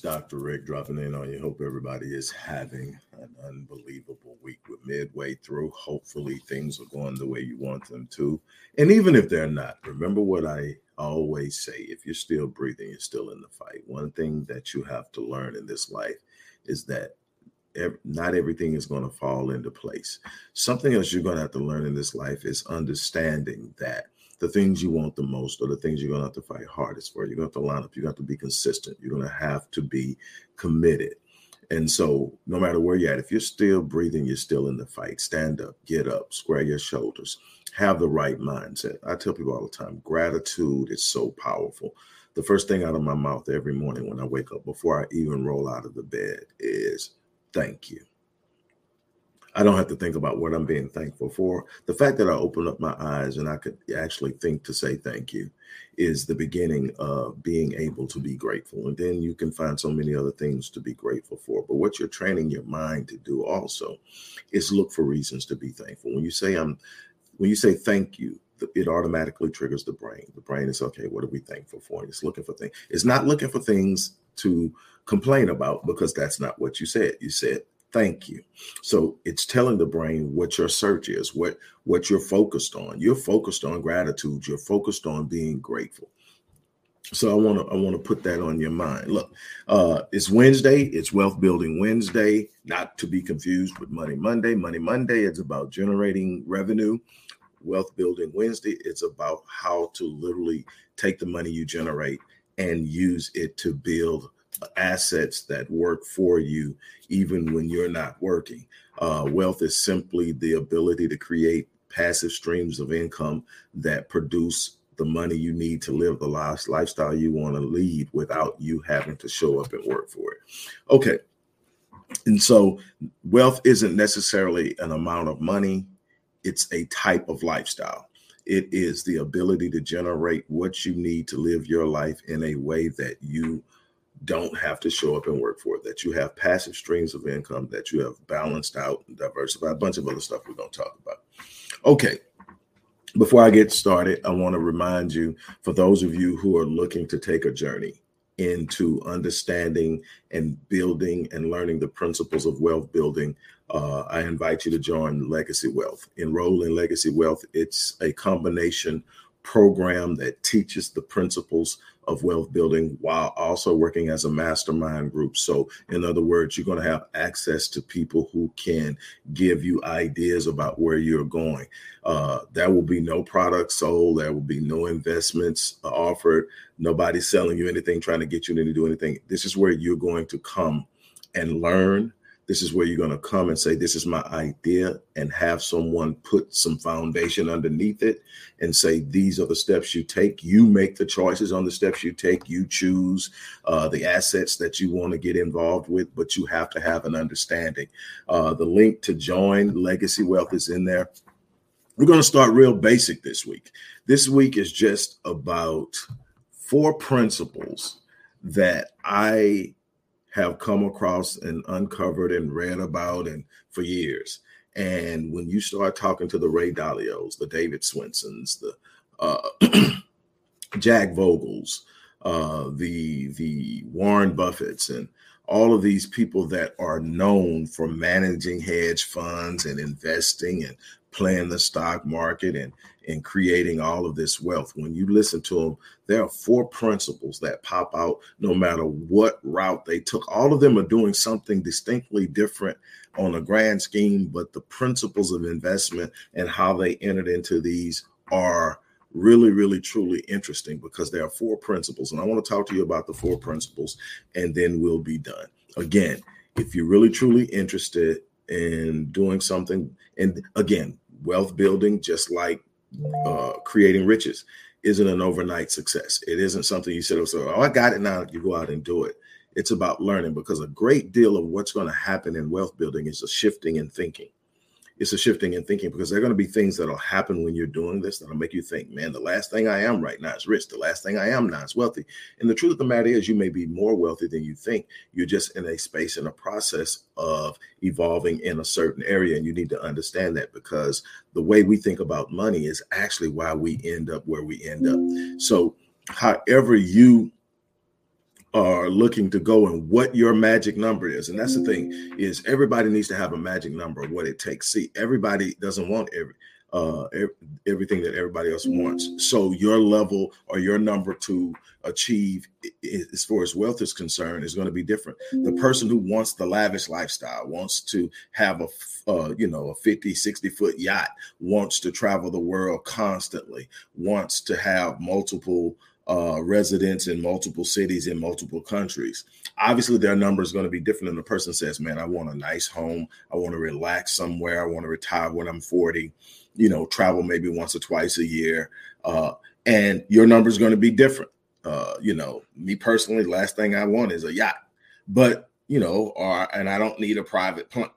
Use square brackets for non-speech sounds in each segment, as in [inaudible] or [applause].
Dr. Rick dropping in on you. Hope everybody is having an unbelievable week. We're midway through. Hopefully, things are going the way you want them to. And even if they're not, remember what I always say if you're still breathing, you're still in the fight. One thing that you have to learn in this life is that not everything is going to fall into place. Something else you're going to have to learn in this life is understanding that the things you want the most or the things you're going to have to fight hardest for. You're going to have to line up. You got to be consistent. You're going to have to be committed. And so, no matter where you're at, if you're still breathing, you're still in the fight. Stand up, get up, square your shoulders, have the right mindset. I tell people all the time gratitude is so powerful. The first thing out of my mouth every morning when I wake up, before I even roll out of the bed, is thank you. I don't have to think about what I'm being thankful for. The fact that I opened up my eyes and I could actually think to say thank you is the beginning of being able to be grateful. And then you can find so many other things to be grateful for. But what you're training your mind to do also is look for reasons to be thankful. When you say I'm when you say thank you, it automatically triggers the brain. The brain is okay, what are we thankful for? And it's looking for things. It's not looking for things to complain about because that's not what you said. You said thank you. So it's telling the brain what your search is what what you're focused on. You're focused on gratitude. You're focused on being grateful. So i want to i want to put that on your mind. Look uh it's wednesday. It's wealth building wednesday. Not to be confused with money monday. Money monday it's about generating revenue. Wealth building wednesday it's about how to literally take the money you generate and use it to build assets that work for you even when you're not working. Uh, wealth is simply the ability to create passive streams of income that produce the money you need to live the last lifestyle you want to lead without you having to show up and work for it. Okay. And so wealth isn't necessarily an amount of money, it's a type of lifestyle. It is the ability to generate what you need to live your life in a way that you don't have to show up and work for it, that you have passive streams of income, that you have balanced out and diversified, a bunch of other stuff we're going to talk about. Okay. Before I get started, I want to remind you for those of you who are looking to take a journey into understanding and building and learning the principles of wealth building, uh, I invite you to join Legacy Wealth. Enroll in Legacy Wealth. It's a combination program that teaches the principles of wealth building while also working as a mastermind group. So, in other words, you're going to have access to people who can give you ideas about where you're going. Uh, there will be no products sold, there will be no investments offered, nobody selling you anything, trying to get you to do anything. This is where you're going to come and learn this is where you're going to come and say, This is my idea, and have someone put some foundation underneath it and say, These are the steps you take. You make the choices on the steps you take. You choose uh, the assets that you want to get involved with, but you have to have an understanding. Uh, the link to join Legacy Wealth is in there. We're going to start real basic this week. This week is just about four principles that I have come across and uncovered and read about and for years. And when you start talking to the Ray Dalios, the David Swensens, the uh, [clears throat] Jack Bogles, uh, the the Warren Buffetts, and all of these people that are known for managing hedge funds and investing and playing the stock market and and creating all of this wealth. When you listen to them, there are four principles that pop out no matter what route they took. All of them are doing something distinctly different on a grand scheme, but the principles of investment and how they entered into these are really, really, truly interesting because there are four principles. And I want to talk to you about the four principles and then we'll be done. Again, if you're really, truly interested in doing something, and again, wealth building, just like uh, creating riches isn't an overnight success. It isn't something you said, oh, I got it now. You go out and do it. It's about learning because a great deal of what's going to happen in wealth building is a shifting in thinking it's a shifting in thinking because there are going to be things that'll happen when you're doing this that'll make you think, man, the last thing I am right now is rich. The last thing I am now is wealthy. And the truth of the matter is, you may be more wealthy than you think. You're just in a space in a process of evolving in a certain area. And you need to understand that because the way we think about money is actually why we end up where we end up. So, however, you are looking to go and what your magic number is. And that's the thing is everybody needs to have a magic number of what it takes. See everybody doesn't want every uh, everything that everybody else wants. So your level or your number to achieve, as far as wealth is concerned, is going to be different. The person who wants the lavish lifestyle, wants to have a uh, you know a 50, 60 foot yacht, wants to travel the world constantly, wants to have multiple uh, residents in multiple cities in multiple countries. Obviously, their number is going to be different than the person says, "Man, I want a nice home. I want to relax somewhere. I want to retire when I'm 40." you know, travel maybe once or twice a year. Uh, and your number is going to be different. Uh, you know, me personally, last thing I want is a yacht, but you know, or and I don't need a private plane,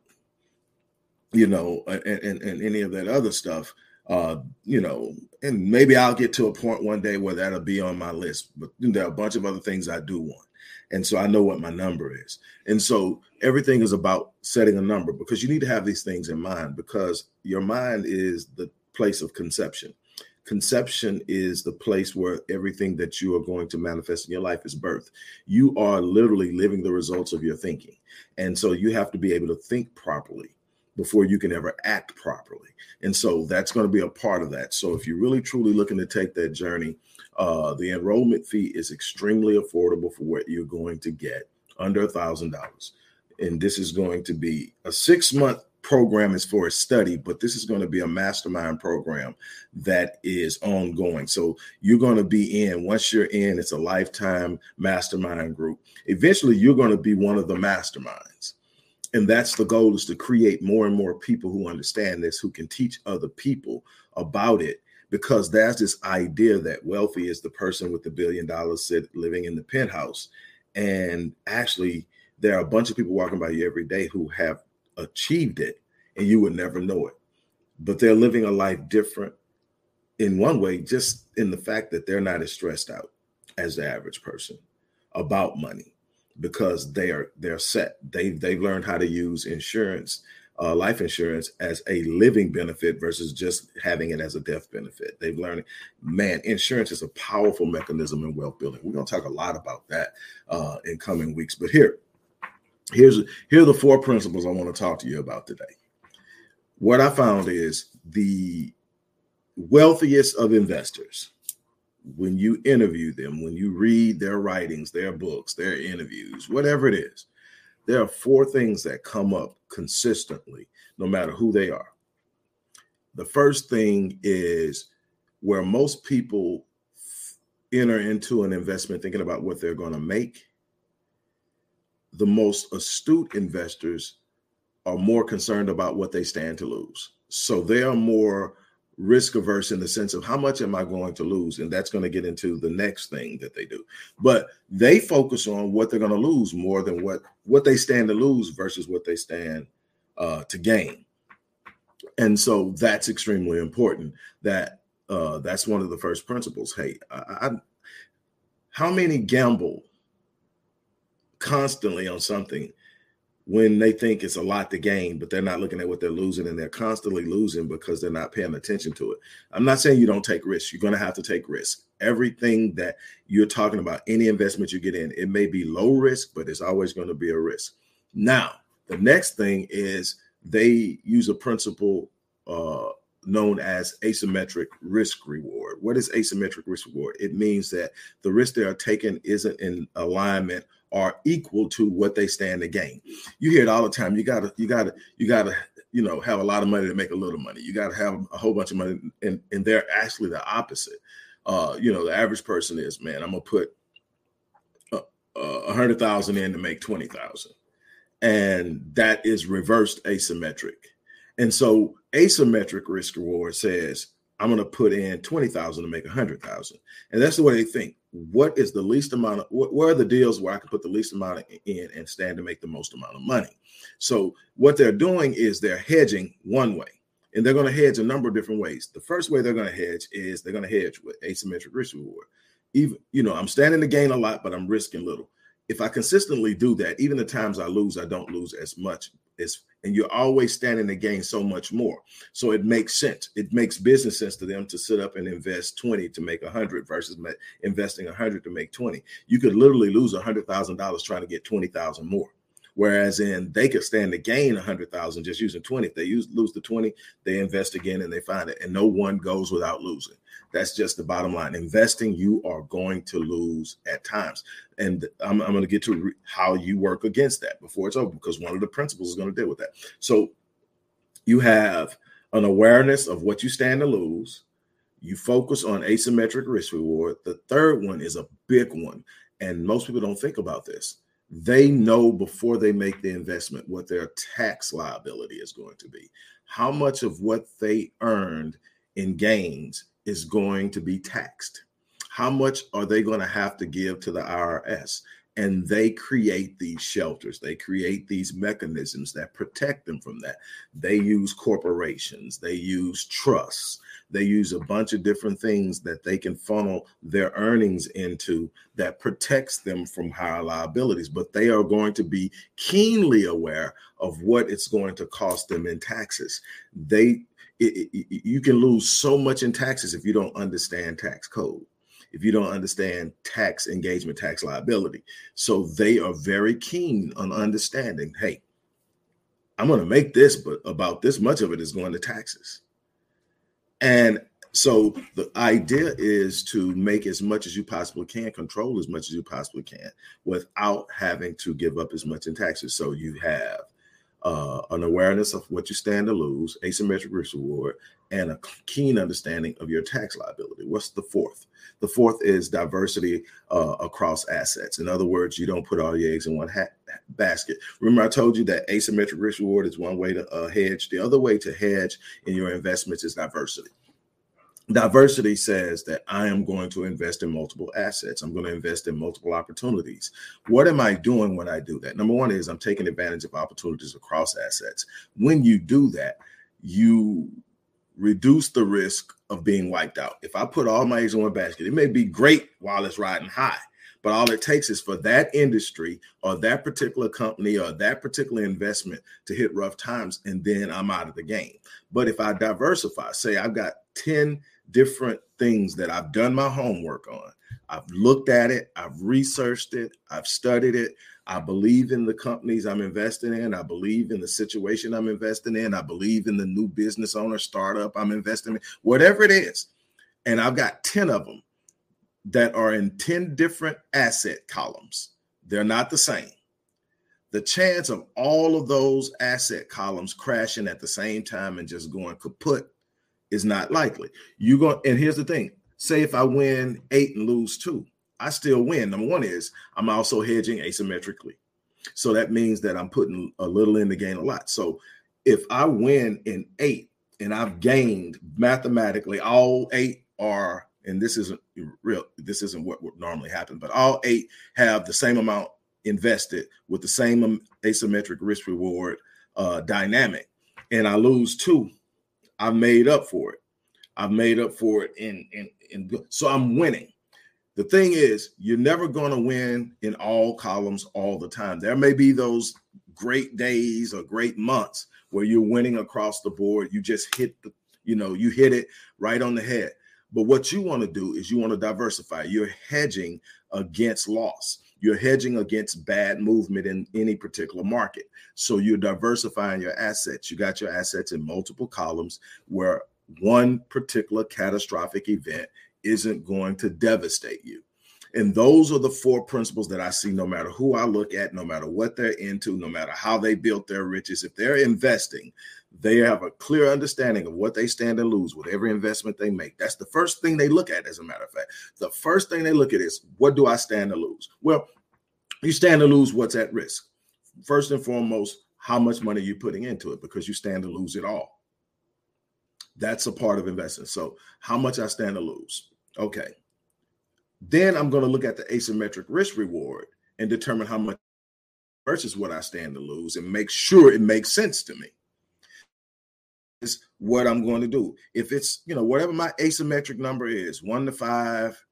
you know, and, and, and any of that other stuff. Uh, you know, and maybe I'll get to a point one day where that'll be on my list. But there are a bunch of other things I do want. And so I know what my number is. And so everything is about setting a number because you need to have these things in mind because your mind is the place of conception. Conception is the place where everything that you are going to manifest in your life is birth. You are literally living the results of your thinking. And so you have to be able to think properly before you can ever act properly. And so that's going to be a part of that. So if you're really truly looking to take that journey, uh, the enrollment fee is extremely affordable for what you're going to get under a thousand dollars. And this is going to be a six month program is for a study, but this is going to be a mastermind program that is ongoing. So you're going to be in, once you're in, it's a lifetime mastermind group. Eventually, you're going to be one of the masterminds. And that's the goal is to create more and more people who understand this, who can teach other people about it because there's this idea that wealthy is the person with the billion dollars living in the penthouse. And actually, there are a bunch of people walking by you every day who have achieved it and you would never know it. But they're living a life different in one way, just in the fact that they're not as stressed out as the average person about money because they are they're set. They've they've learned how to use insurance uh, life insurance as a living benefit versus just having it as a death benefit. They've learned, man, insurance is a powerful mechanism in wealth building. We're going to talk a lot about that uh, in coming weeks. But here, here's here are the four principles I want to talk to you about today. What I found is the wealthiest of investors when you interview them, when you read their writings, their books, their interviews, whatever it is, there are four things that come up consistently, no matter who they are. The first thing is where most people enter into an investment thinking about what they're going to make. The most astute investors are more concerned about what they stand to lose. So they are more risk averse in the sense of how much am I going to lose? And that's going to get into the next thing that they do. But they focus on what they're going to lose more than what what they stand to lose versus what they stand uh, to gain. And so that's extremely important. That uh, that's one of the first principles. Hey, I, I, how many gamble constantly on something when they think it's a lot to gain, but they're not looking at what they're losing and they're constantly losing because they're not paying attention to it. I'm not saying you don't take risks. You're going to have to take risks. Everything that you're talking about, any investment you get in, it may be low risk, but it's always going to be a risk. Now, the next thing is they use a principle uh, known as asymmetric risk reward. What is asymmetric risk reward? It means that the risk they are taking isn't in alignment are equal to what they stand to gain. You hear it all the time. You gotta, you gotta, you gotta, you know, have a lot of money to make a little money. You gotta have a whole bunch of money, and and they're actually the opposite. Uh, you know, the average person is, man, I'm gonna put a hundred thousand in to make twenty thousand, and that is reversed asymmetric. And so asymmetric risk reward says I'm going to put in 20,000 to make 100,000. And that's the way they think. What is the least amount of, What are the deals where I can put the least amount in and stand to make the most amount of money? So what they're doing is they're hedging one way. And they're going to hedge a number of different ways. The first way they're going to hedge is they're going to hedge with asymmetric risk reward. Even, you know, I'm standing to gain a lot, but I'm risking little. If I consistently do that, even the times I lose, I don't lose as much is and you're always standing to gain so much more. So it makes sense. It makes business sense to them to sit up and invest 20 to make 100 versus investing 100 to make 20. You could literally lose $100,000 trying to get 20,000 more. Whereas in they could stand to gain 100,000 just using 20. If they use lose the 20, they invest again and they find it. And no one goes without losing. That's just the bottom line. Investing, you are going to lose at times. And I'm, I'm going to get to re- how you work against that before it's over, because one of the principles is going to deal with that. So you have an awareness of what you stand to lose. You focus on asymmetric risk reward. The third one is a big one. And most people don't think about this. They know before they make the investment what their tax liability is going to be, how much of what they earned in gains is going to be taxed. How much are they going to have to give to the IRS? And they create these shelters, they create these mechanisms that protect them from that. They use corporations, they use trusts, they use a bunch of different things that they can funnel their earnings into that protects them from higher liabilities. But they are going to be keenly aware of what it's going to cost them in taxes. They it, it, you can lose so much in taxes if you don't understand tax code if you don't understand tax engagement tax liability. So they are very keen on understanding hey i'm going to make this but about this much of it is going to taxes. And so the idea is to make as much as you possibly can control as much as you possibly can without having to give up as much in taxes. So you have uh, an awareness of what you stand to lose, asymmetric risk reward, and a keen understanding of your tax liability. What's the fourth? The fourth is diversity uh, across assets. In other words, you don't put all your eggs in one hat, basket. Remember, I told you that asymmetric risk reward is one way to uh, hedge. The other way to hedge in your investments is diversity diversity says that I am going to invest in multiple assets. I'm going to invest in multiple opportunities. What am I doing when I do that? Number one is I'm taking advantage of opportunities across assets. When you do that, you reduce the risk of being wiped out. If I put all my eggs in one basket, it may be great while it's riding high. But all it takes is for that industry or that particular company or that particular investment to hit rough times, and then I'm out of the game. But if I diversify, say I've got 10 different things that I've done my homework on. I've looked at it, I've researched it, I've studied it. I believe in the companies I'm investing in. I believe in the situation I'm investing in. I believe in the new business owner startup I'm investing in, whatever it is. And I've got 10 of them that are in 10 different asset columns. They're not the same. The chance of all of those asset columns crashing at the same time and just going kaput is not likely. You go and here's the thing: say if I win eight and lose two, I still win. Number one is I'm also hedging asymmetrically, so that means that I'm putting a little in to gain a lot. So if I win in eight and I've gained mathematically all eight are and this isn't real this isn't what would normally happen but all eight have the same amount invested with the same asymmetric risk reward uh, dynamic and i lose two I've made up for it. I've made up for it in in in so I'm winning. The thing is, you're never going to win in all columns all the time. There may be those great days or great months where you're winning across the board. You just hit the, you know, you hit it right on the head. But what you want to do is you want to diversify. You're hedging against loss. You're hedging against bad movement in any particular market. So you're diversifying your assets. You got your assets in multiple columns where one particular catastrophic event isn't going to devastate you. And those are the four principles that I see no matter who I look at, no matter what they're into, no matter how they built their riches. If they're investing, they have a clear understanding of what they stand to lose with every investment they make. That's the first thing they look at, as a matter of fact. The first thing they look at is what do I stand to lose? Well, you stand to lose what's at risk. First and foremost, how much money you're putting into it because you stand to lose it all. That's a part of investing. So, how much I stand to lose. Okay. Then I'm going to look at the asymmetric risk reward and determine how much versus what I stand to lose and make sure it makes sense to me what I'm going to do. If it's, you know, whatever my asymmetric number is, one to five,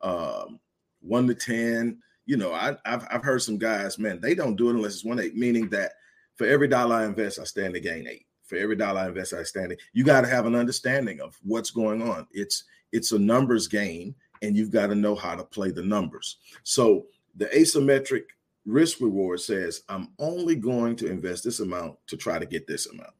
um, one to 10, you know, I, have I've heard some guys, man, they don't do it unless it's one eight, meaning that For every dollar I invest, I stand to gain eight. For every dollar I invest, I stand. You got to have an understanding of what's going on. It's it's a numbers game, and you've got to know how to play the numbers. So the asymmetric risk reward says I'm only going to invest this amount to try to get this amount.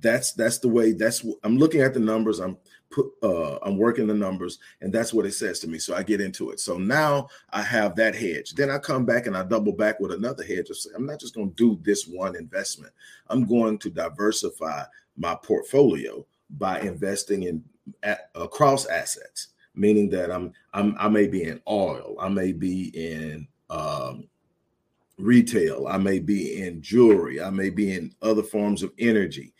That's that's the way. That's I'm looking at the numbers. I'm put uh I'm working the numbers, and that's what it says to me. So I get into it. So now I have that hedge. Then I come back and I double back with another hedge. I'm not just going to do this one investment. I'm going to diversify my portfolio by investing in at, across assets, meaning that I'm, I'm I may be in oil, I may be in um, retail, I may be in jewelry, I may be in other forms of energy,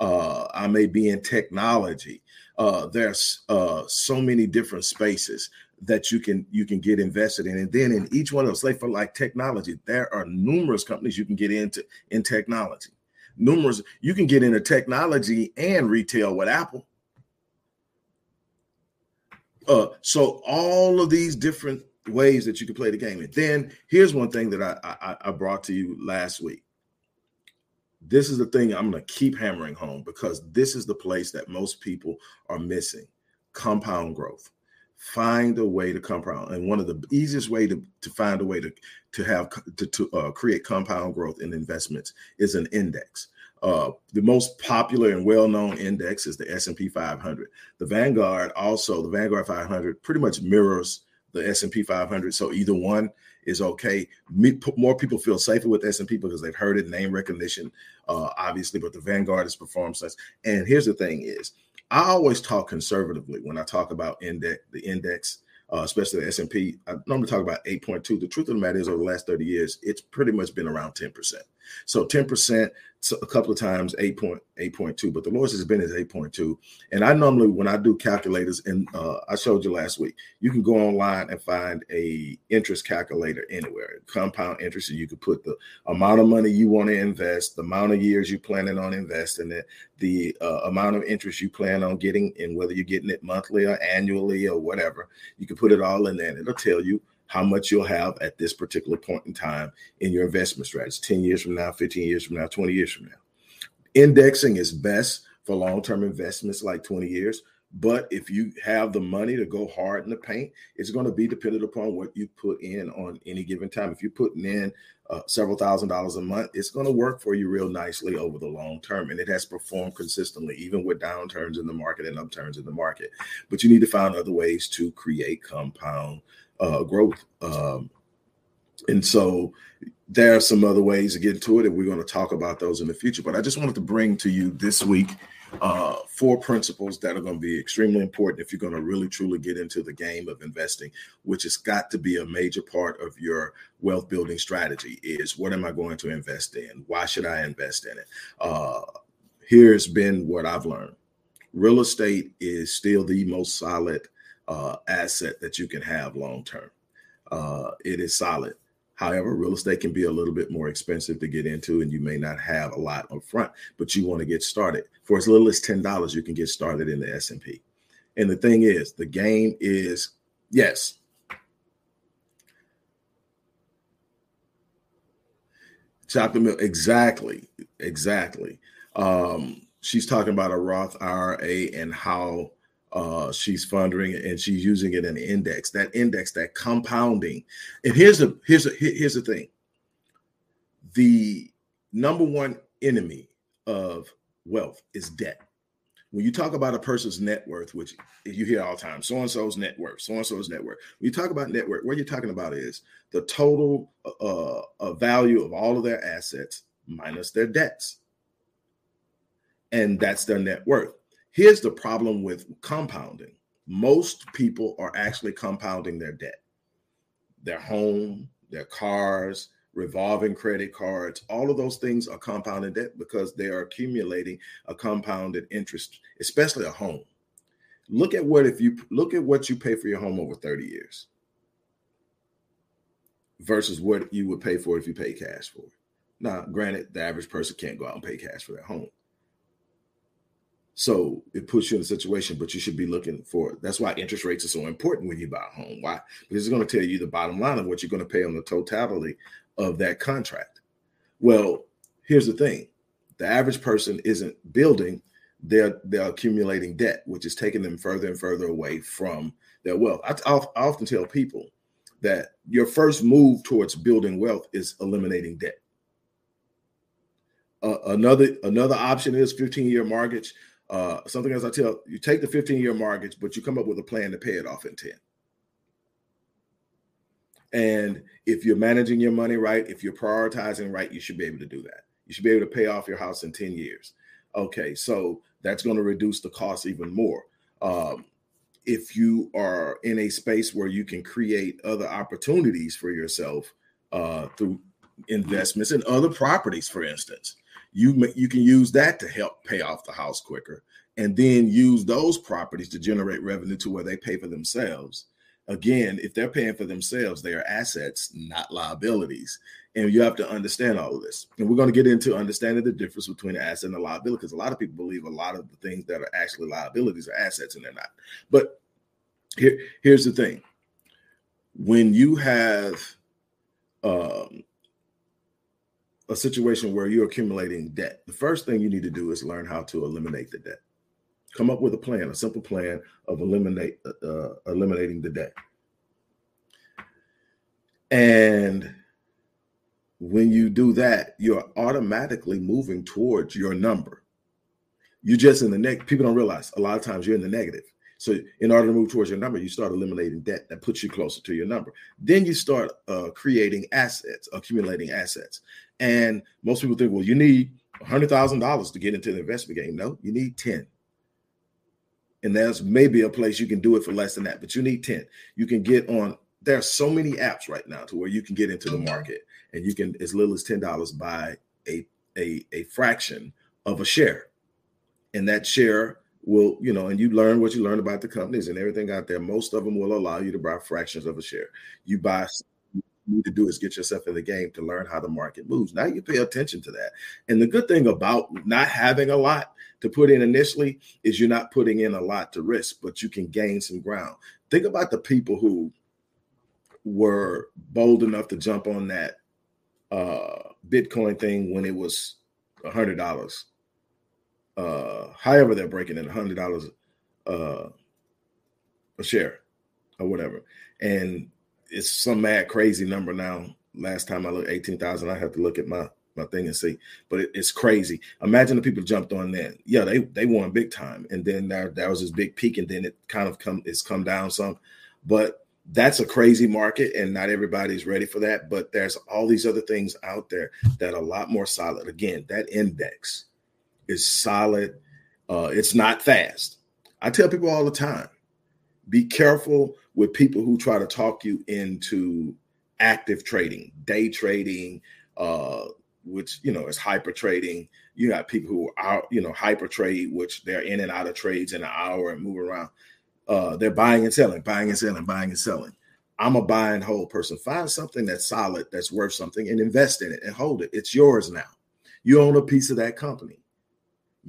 uh, I may be in technology. Uh, there's uh, so many different spaces that you can you can get invested in, and then in each one of those, like for like technology, there are numerous companies you can get into in technology. Numerous you can get into technology and retail with Apple. Uh, so all of these different ways that you can play the game. And then here's one thing that I, I, I brought to you last week. This is the thing I'm going to keep hammering home because this is the place that most people are missing compound growth. Find a way to compound, and one of the easiest way to, to find a way to to have to, to uh, create compound growth in investments is an index. Uh, the most popular and well-known index is the S&P 500. The Vanguard also, the Vanguard 500 pretty much mirrors the S&P 500. So either one is okay. More people feel safer with S&P because they've heard it, name recognition, uh, obviously, but the Vanguard has performed less. And here's the thing is, I always talk conservatively when I talk about index, the index, uh, especially the S&P. I normally talk about 8.2. The truth of the matter is over the last 30 years, it's pretty much been around 10%. So 10%, so a couple of times 8.8.2, but the lowest has been is 8.2. And I normally, when I do calculators, and uh, I showed you last week, you can go online and find a interest calculator anywhere, compound interest, and you could put the amount of money you want to invest, the amount of years you're planning on investing it, the uh, amount of interest you plan on getting, and whether you're getting it monthly or annually or whatever. You can put it all in there, and it'll tell you how much you'll have at this particular point in time in your investment strategy 10 years from now, 15 years from now, 20 years from now. Indexing is best for long term investments like 20 years. But if you have the money to go hard in the paint, it's going to be dependent upon what you put in on any given time. If you're putting in uh, several thousand dollars a month, it's going to work for you real nicely over the long term. And it has performed consistently, even with downturns in the market and upturns in the market. But you need to find other ways to create compound uh, growth. Um, and so there are some other ways to get into it, and we're going to talk about those in the future. But I just wanted to bring to you this week uh, four principles that are going to be extremely important if you're going to really truly get into the game of investing, which has got to be a major part of your wealth building strategy. Is what am I going to invest in? Why should I invest in it? Uh, here's been what I've learned: real estate is still the most solid uh, asset that you can have long term. Uh, it is solid. However, real estate can be a little bit more expensive to get into, and you may not have a lot up front, but you want to get started. For as little as ten dollars, you can get started in the S and P. And the thing is, the game is yes. Chop the mill exactly, exactly. Um, she's talking about a Roth IRA and how uh, she's funding and she's using it in an index. That index, that compounding. And here's the here's a, here's the thing. The number one enemy of wealth is debt. When you talk about a person's net worth, which you hear all the time, so and so's net worth, so and so's net worth. When you talk about net worth, what you're talking about is the total uh, uh, value of all of their assets minus their debts, and that's their net worth. Here's the problem with compounding most people are actually compounding their debt, their home, their cars, revolving credit cards, all of those things are compounded debt because they are accumulating a compounded interest, especially a home. Look at what if you look at what you pay for your home over 30 years versus what you would pay for if you pay cash for it. Now, granted, the average person can't go out and pay cash for their home. So it puts you in a situation, but you should be looking for it. that's why interest rates are so important when you buy a home. Why? Because it's going to tell you the bottom line of what you're going to pay on the totality of that contract. Well, here's the thing the average person isn't building they're they're accumulating debt which is taking them further and further away from their wealth I, I often tell people that your first move towards building wealth is eliminating debt uh, another another option is 15 year mortgage uh, something as i tell you take the 15 year mortgage but you come up with a plan to pay it off in 10 and if you're managing your money right if you're prioritizing right you should be able to do that you should be able to pay off your house in 10 years. Okay, so that's going to reduce the cost even more. Um, if you are in a space where you can create other opportunities for yourself uh, through investments in other properties, for instance, you you can use that to help pay off the house quicker, and then use those properties to generate revenue to where they pay for themselves. Again, if they're paying for themselves, they are assets, not liabilities. And you have to understand all of this. And we're going to get into understanding the difference between an asset and a liability because a lot of people believe a lot of the things that are actually liabilities are assets and they're not. But here, here's the thing when you have um, a situation where you're accumulating debt, the first thing you need to do is learn how to eliminate the debt. Come up with a plan, a simple plan of eliminate uh, uh eliminating the debt. And when you do that, you're automatically moving towards your number. You're just in the negative. People don't realize a lot of times you're in the negative. So, in order to move towards your number, you start eliminating debt that puts you closer to your number. Then you start uh, creating assets, accumulating assets. And most people think, well, you need $100,000 to get into the investment game. No, you need 10. And there's maybe a place you can do it for less than that, but you need 10. You can get on, there are so many apps right now to where you can get into the market and you can as little as ten dollars buy a, a a fraction of a share, and that share will you know and you learn what you learn about the companies and everything out there most of them will allow you to buy fractions of a share. You buy you need to do is get yourself in the game to learn how the market moves. Now you pay attention to that. And the good thing about not having a lot to put in initially is you're not putting in a lot to risk but you can gain some ground. Think about the people who were bold enough to jump on that uh, Bitcoin thing when it was a hundred dollars. Uh, however, they're breaking it hundred dollars uh, a share or whatever, and it's some mad crazy number now. Last time I looked, eighteen thousand. I have to look at my my thing and see, but it, it's crazy. Imagine the people jumped on that. Yeah, they they won big time, and then there, there was this big peak, and then it kind of come it's come down some, but that's a crazy market and not everybody's ready for that but there's all these other things out there that are a lot more solid again that index is solid uh, it's not fast i tell people all the time be careful with people who try to talk you into active trading day trading uh, which you know is hyper trading you got people who are you know hyper trade which they're in and out of trades in an hour and move around uh, they're buying and selling, buying and selling, buying and selling. I'm a buy and hold person. Find something that's solid, that's worth something, and invest in it and hold it. It's yours now. You own a piece of that company.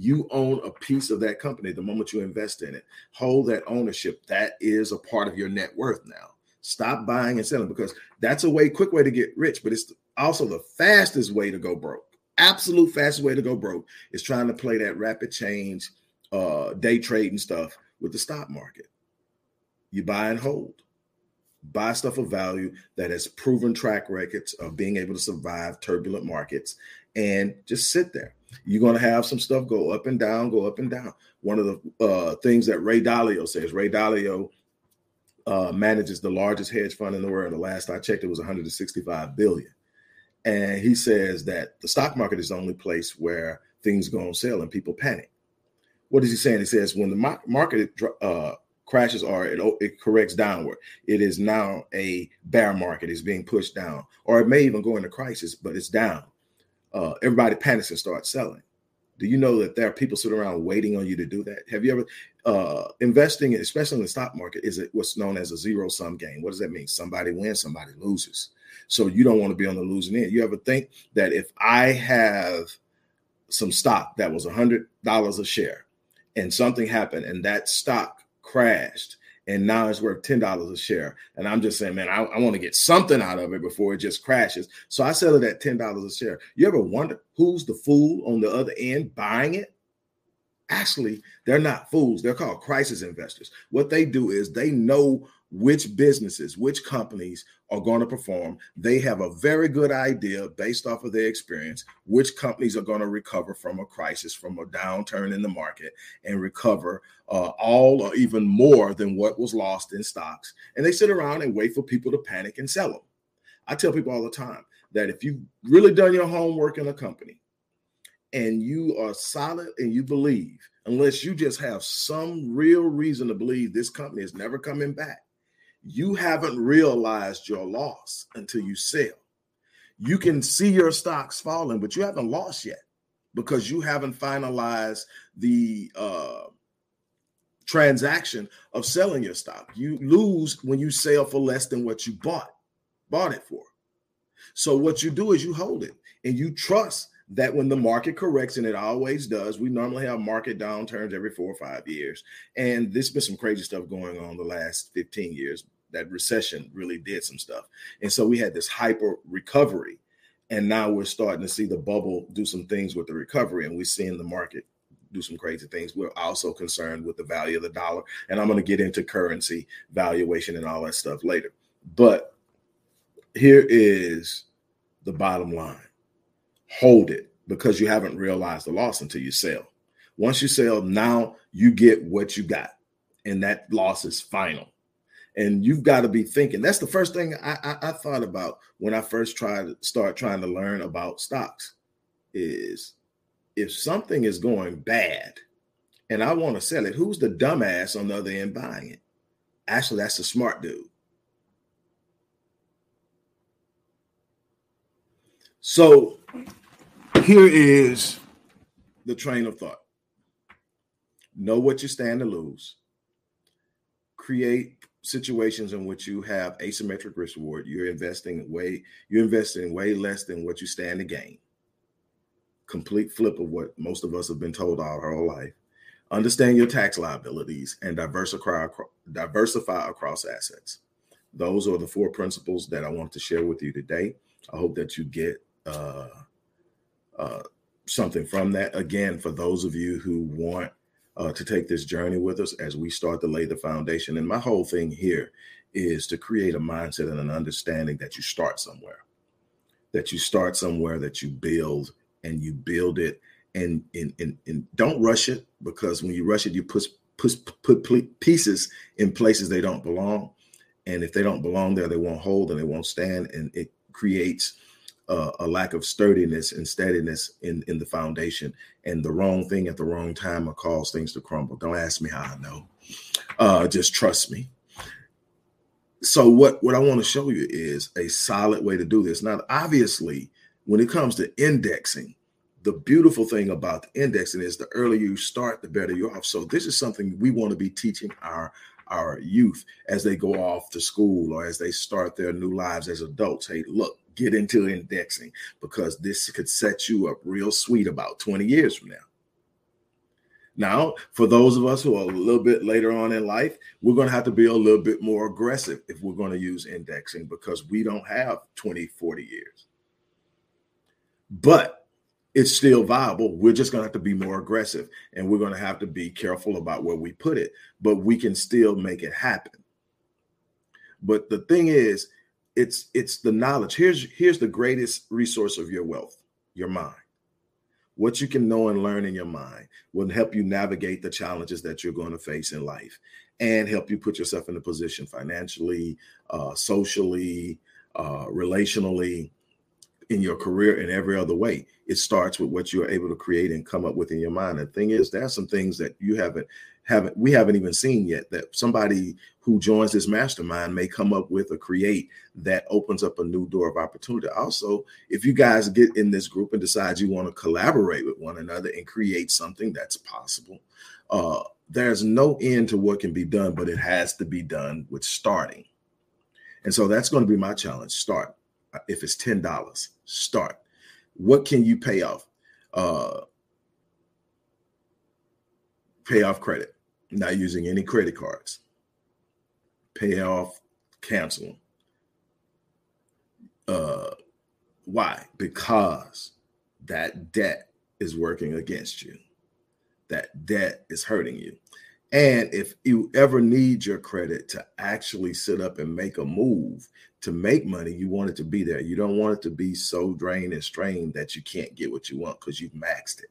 You own a piece of that company the moment you invest in it. Hold that ownership. That is a part of your net worth now. Stop buying and selling because that's a way, quick way to get rich, but it's also the fastest way to go broke. Absolute fastest way to go broke is trying to play that rapid change, uh, day trading stuff with the stock market. You buy and hold. Buy stuff of value that has proven track records of being able to survive turbulent markets and just sit there. You're going to have some stuff go up and down, go up and down. One of the uh, things that Ray Dalio says, Ray Dalio uh, manages the largest hedge fund in the world. The last I checked, it was 165 billion. And he says that the stock market is the only place where things go on sale and people panic what is he saying? He says when the market uh, crashes or it, it corrects downward, it is now a bear market. It's being pushed down, or it may even go into crisis, but it's down. Uh, everybody panics and starts selling. Do you know that there are people sitting around waiting on you to do that? Have you ever uh, investing, especially in the stock market, is it what's known as a zero sum game? What does that mean? Somebody wins, somebody loses. So you don't want to be on the losing end. You ever think that if I have some stock that was a hundred dollars a share and something happened and that stock crashed and now it's worth ten dollars a share. And I'm just saying, man, I, I want to get something out of it before it just crashes. So I sell it at ten dollars a share. You ever wonder who's the fool on the other end buying it? Actually, they're not fools. They're called crisis investors. What they do is they know which businesses, which companies are going to perform. They have a very good idea based off of their experience, which companies are going to recover from a crisis, from a downturn in the market, and recover uh, all or even more than what was lost in stocks. And they sit around and wait for people to panic and sell them. I tell people all the time that if you've really done your homework in a company and you are solid and you believe, unless you just have some real reason to believe this company is never coming back you haven't realized your loss until you sell. You can see your stocks falling, but you haven't lost yet because you haven't finalized the uh, transaction of selling your stock. You lose when you sell for less than what you bought bought it for. So what you do is you hold it and you trust that when the market corrects, and it always does, we normally have market downturns every four or five years. And there's been some crazy stuff going on the last 15 years. That recession really did some stuff. And so we had this hyper recovery. And now we're starting to see the bubble do some things with the recovery, and we're seeing the market do some crazy things. We're also concerned with the value of the dollar. And I'm going to get into currency valuation and all that stuff later. But here is the bottom line hold it because you haven't realized the loss until you sell. Once you sell, now you get what you got, and that loss is final. And you've got to be thinking. That's the first thing I, I, I thought about when I first tried to start trying to learn about stocks. Is if something is going bad, and I want to sell it, who's the dumbass on the other end buying it? Actually, that's the smart dude. So here is the train of thought know what you stand to lose, create situations in which you have asymmetric risk reward. You're investing way, you're investing way less than what you stand to gain. Complete flip of what most of us have been told all our whole life. Understand your tax liabilities and diversify diversify across assets. Those are the four principles that I want to share with you today. I hope that you get uh, uh, something from that. Again, for those of you who want uh, to take this journey with us as we start to lay the foundation. And my whole thing here is to create a mindset and an understanding that you start somewhere, that you start somewhere, that you build and you build it and, and, and, and don't rush it because when you rush it, you put, put, put pieces in places they don't belong. And if they don't belong there, they won't hold and they won't stand. And it creates uh, a lack of sturdiness and steadiness in in the foundation. And the wrong thing at the wrong time will cause things to crumble. Don't ask me how i know. Uh, just trust me. So what what i want to show you is a solid way to do this. Now obviously when it comes to indexing the beautiful thing about indexing is the earlier you start the better you're off. So this is something we want to be teaching our our youth as they go off to school or as they start their new lives as adults. Hey look get into indexing because this could set you up real sweet about 20 years from now. Now, for those of us who are a little bit later on in life, we're going to have to be a little bit more aggressive if we're going to use indexing because we don't have 20, 40 years. But it's still viable. We're just going to have to be more aggressive and we're going to have to be careful about where we put it, but we can still make it happen. But the thing is, it's it's the knowledge. Here's here's the greatest resource of your wealth your mind. What you can know and learn in your mind will help you navigate the challenges that you're going to face in life and help you put yourself in a position financially uh, socially uh, relationally in your career in every other way. It starts with what you're able to create and come up with in your mind. The thing is there are some things that you haven't haven't we haven't even seen yet that somebody who joins this mastermind may come up with or create that opens up a new door of opportunity. Also, if you guys get in this group and decide you want to collaborate with one another and create something that's possible, uh, there's no end to what can be done, but it has to be done with starting. And so that's going to be my challenge. Start. If it's ten dollars, start. What can you pay off? Uh, pay off credit not using any credit cards. pay off, cancel. Uh, why? Because that debt is working against you. That debt is hurting you. And if you ever need your credit to actually sit up and make a move to make money, you want it to be there. You don't want it to be so drained and strained that you can't get what you want because you've maxed it.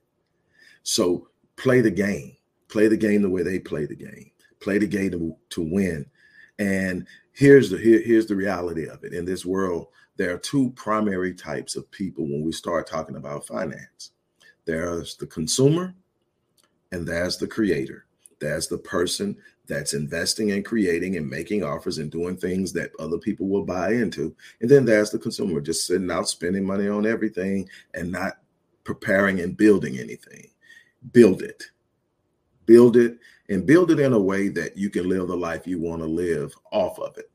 So play the game. Play the game the way they play the game. Play the game to, to win. And here's the here, here's the reality of it. In this world, there are two primary types of people when we start talking about finance. There's the consumer and there's the creator. There's the person that's investing and creating and making offers and doing things that other people will buy into. And then there's the consumer just sitting out spending money on everything and not preparing and building anything. Build it. Build it and build it in a way that you can live the life you want to live off of it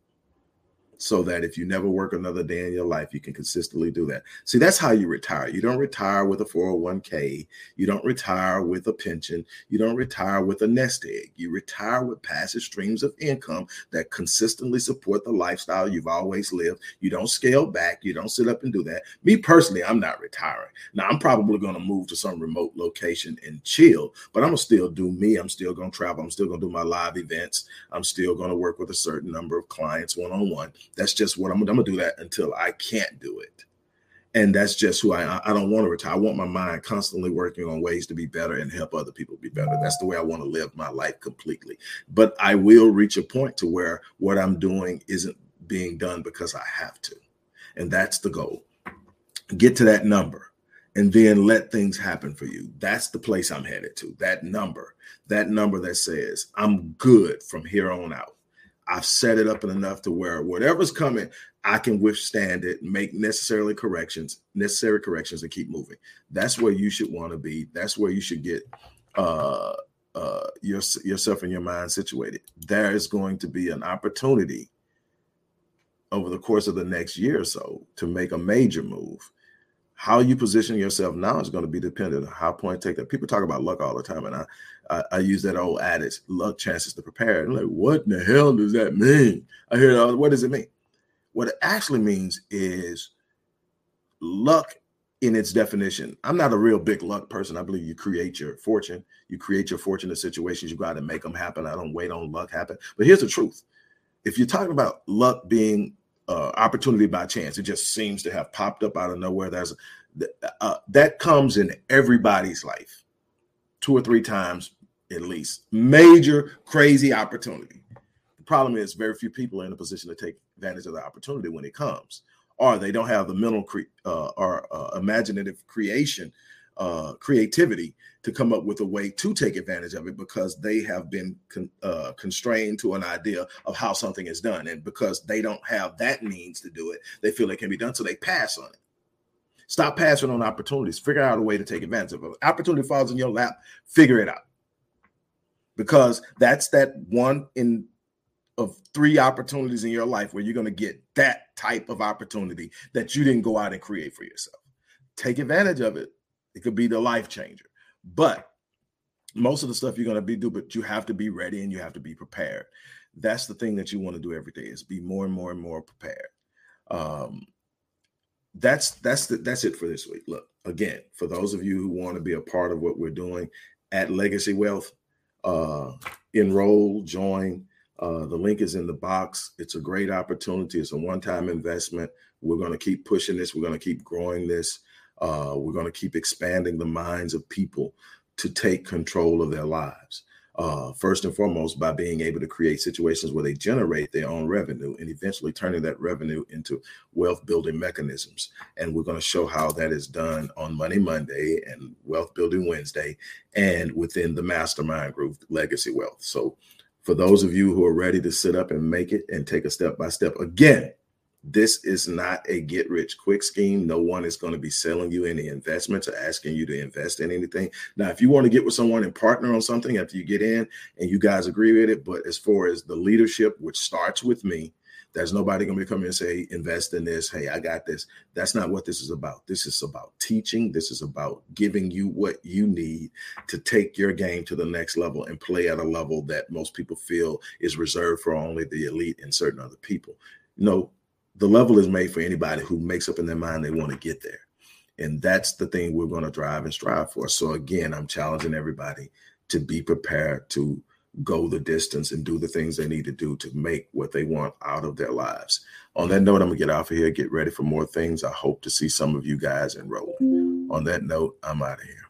so that if you never work another day in your life, you can consistently do that. See, that's how you retire. You don't retire with a 401k. You don't retire with a pension. You don't retire with a nest egg. You retire with passive streams of income that consistently support the lifestyle you've always lived. You don't scale back. You don't sit up and do that. Me personally, I'm not retiring. Now, I'm probably going to move to some remote location and chill, but I'm going to still do me. I'm still going to travel. I'm still going to do my live events. I'm still going to work with a certain number of clients one on one that's just what I'm, I'm gonna do that until I can't do it. And that's just who I I don't want to retire. I want my mind constantly working on ways to be better and help other people be better. That's the way I want to live my life completely. But I will reach a point to where what I'm doing isn't being done because I have to. And that's the goal. Get to that number and then let things happen for you. That's the place I'm headed to. That number, that number that says I'm good from here on out. I've set it up enough to where whatever's coming, I can withstand it, make necessarily corrections, necessary corrections, and keep moving. That's where you should want to be. That's where you should get uh, uh, your, yourself and your mind situated. There is going to be an opportunity over the course of the next year or so to make a major move. How you position yourself now is going to be dependent on how point take that. People talk about luck all the time, and I I, I, use that old adage, luck chances to prepare. And like, what in the hell does that mean? I hear that. What does it mean? What it actually means is luck in its definition. I'm not a real big luck person. I believe you create your fortune. You create your fortune fortunate situations. You got to make them happen. I don't wait on luck happen. But here's the truth. If you're talking about luck being uh, opportunity by chance, it just seems to have popped up out of nowhere. There's uh, that comes in everybody's life two or three times at least. Major crazy opportunity. The problem is very few people are in a position to take advantage of the opportunity when it comes, or they don't have the mental cre- uh, or uh, imaginative creation, uh, creativity to come up with a way to take advantage of it because they have been con- uh, constrained to an idea of how something is done, and because they don't have that means to do it, they feel it can be done, so they pass on it. Stop passing on opportunities. Figure out a way to take advantage of it. Opportunity falls in your lap. Figure it out, because that's that one in of three opportunities in your life where you're going to get that type of opportunity that you didn't go out and create for yourself. Take advantage of it. It could be the life changer. But most of the stuff you're going to be do, but you have to be ready and you have to be prepared. That's the thing that you want to do every day is be more and more and more prepared. Um, that's that's the, that's it for this week. Look, again, for those of you who want to be a part of what we're doing at Legacy Wealth, uh, enroll, join. Uh, the link is in the box. It's a great opportunity. It's a one-time investment. We're going to keep pushing this. We're going to keep growing this. Uh, we're going to keep expanding the minds of people to take control of their lives uh, first and foremost by being able to create situations where they generate their own revenue and eventually turning that revenue into wealth building mechanisms. And we're going to show how that is done on Money Monday and Wealth Building Wednesday and within the mastermind group, Legacy Wealth. So, for those of you who are ready to sit up and make it and take a step by step, again, this is not a get rich quick scheme. No one is going to be selling you any investments or asking you to invest in anything. Now, if you want to get with someone and partner on something after you get in and you guys agree with it, but as far as the leadership, which starts with me, There's nobody going to come in and say, invest in this. Hey, I got this. That's not what this is about. This is about teaching. This is about giving you what you need to take your game to the next level and play at a level that most people feel is reserved for only the elite and certain other people. No, the level is made for anybody who makes up in their mind they want to get there. And that's the thing we're going to drive and strive for. So again, I'm challenging everybody to be prepared to go the distance and do the things they need to do to make what they want out of their lives. On that note, I'm gonna get off of here, get ready for more things. I hope to see some of you guys enroll. On that note, I'm out of here.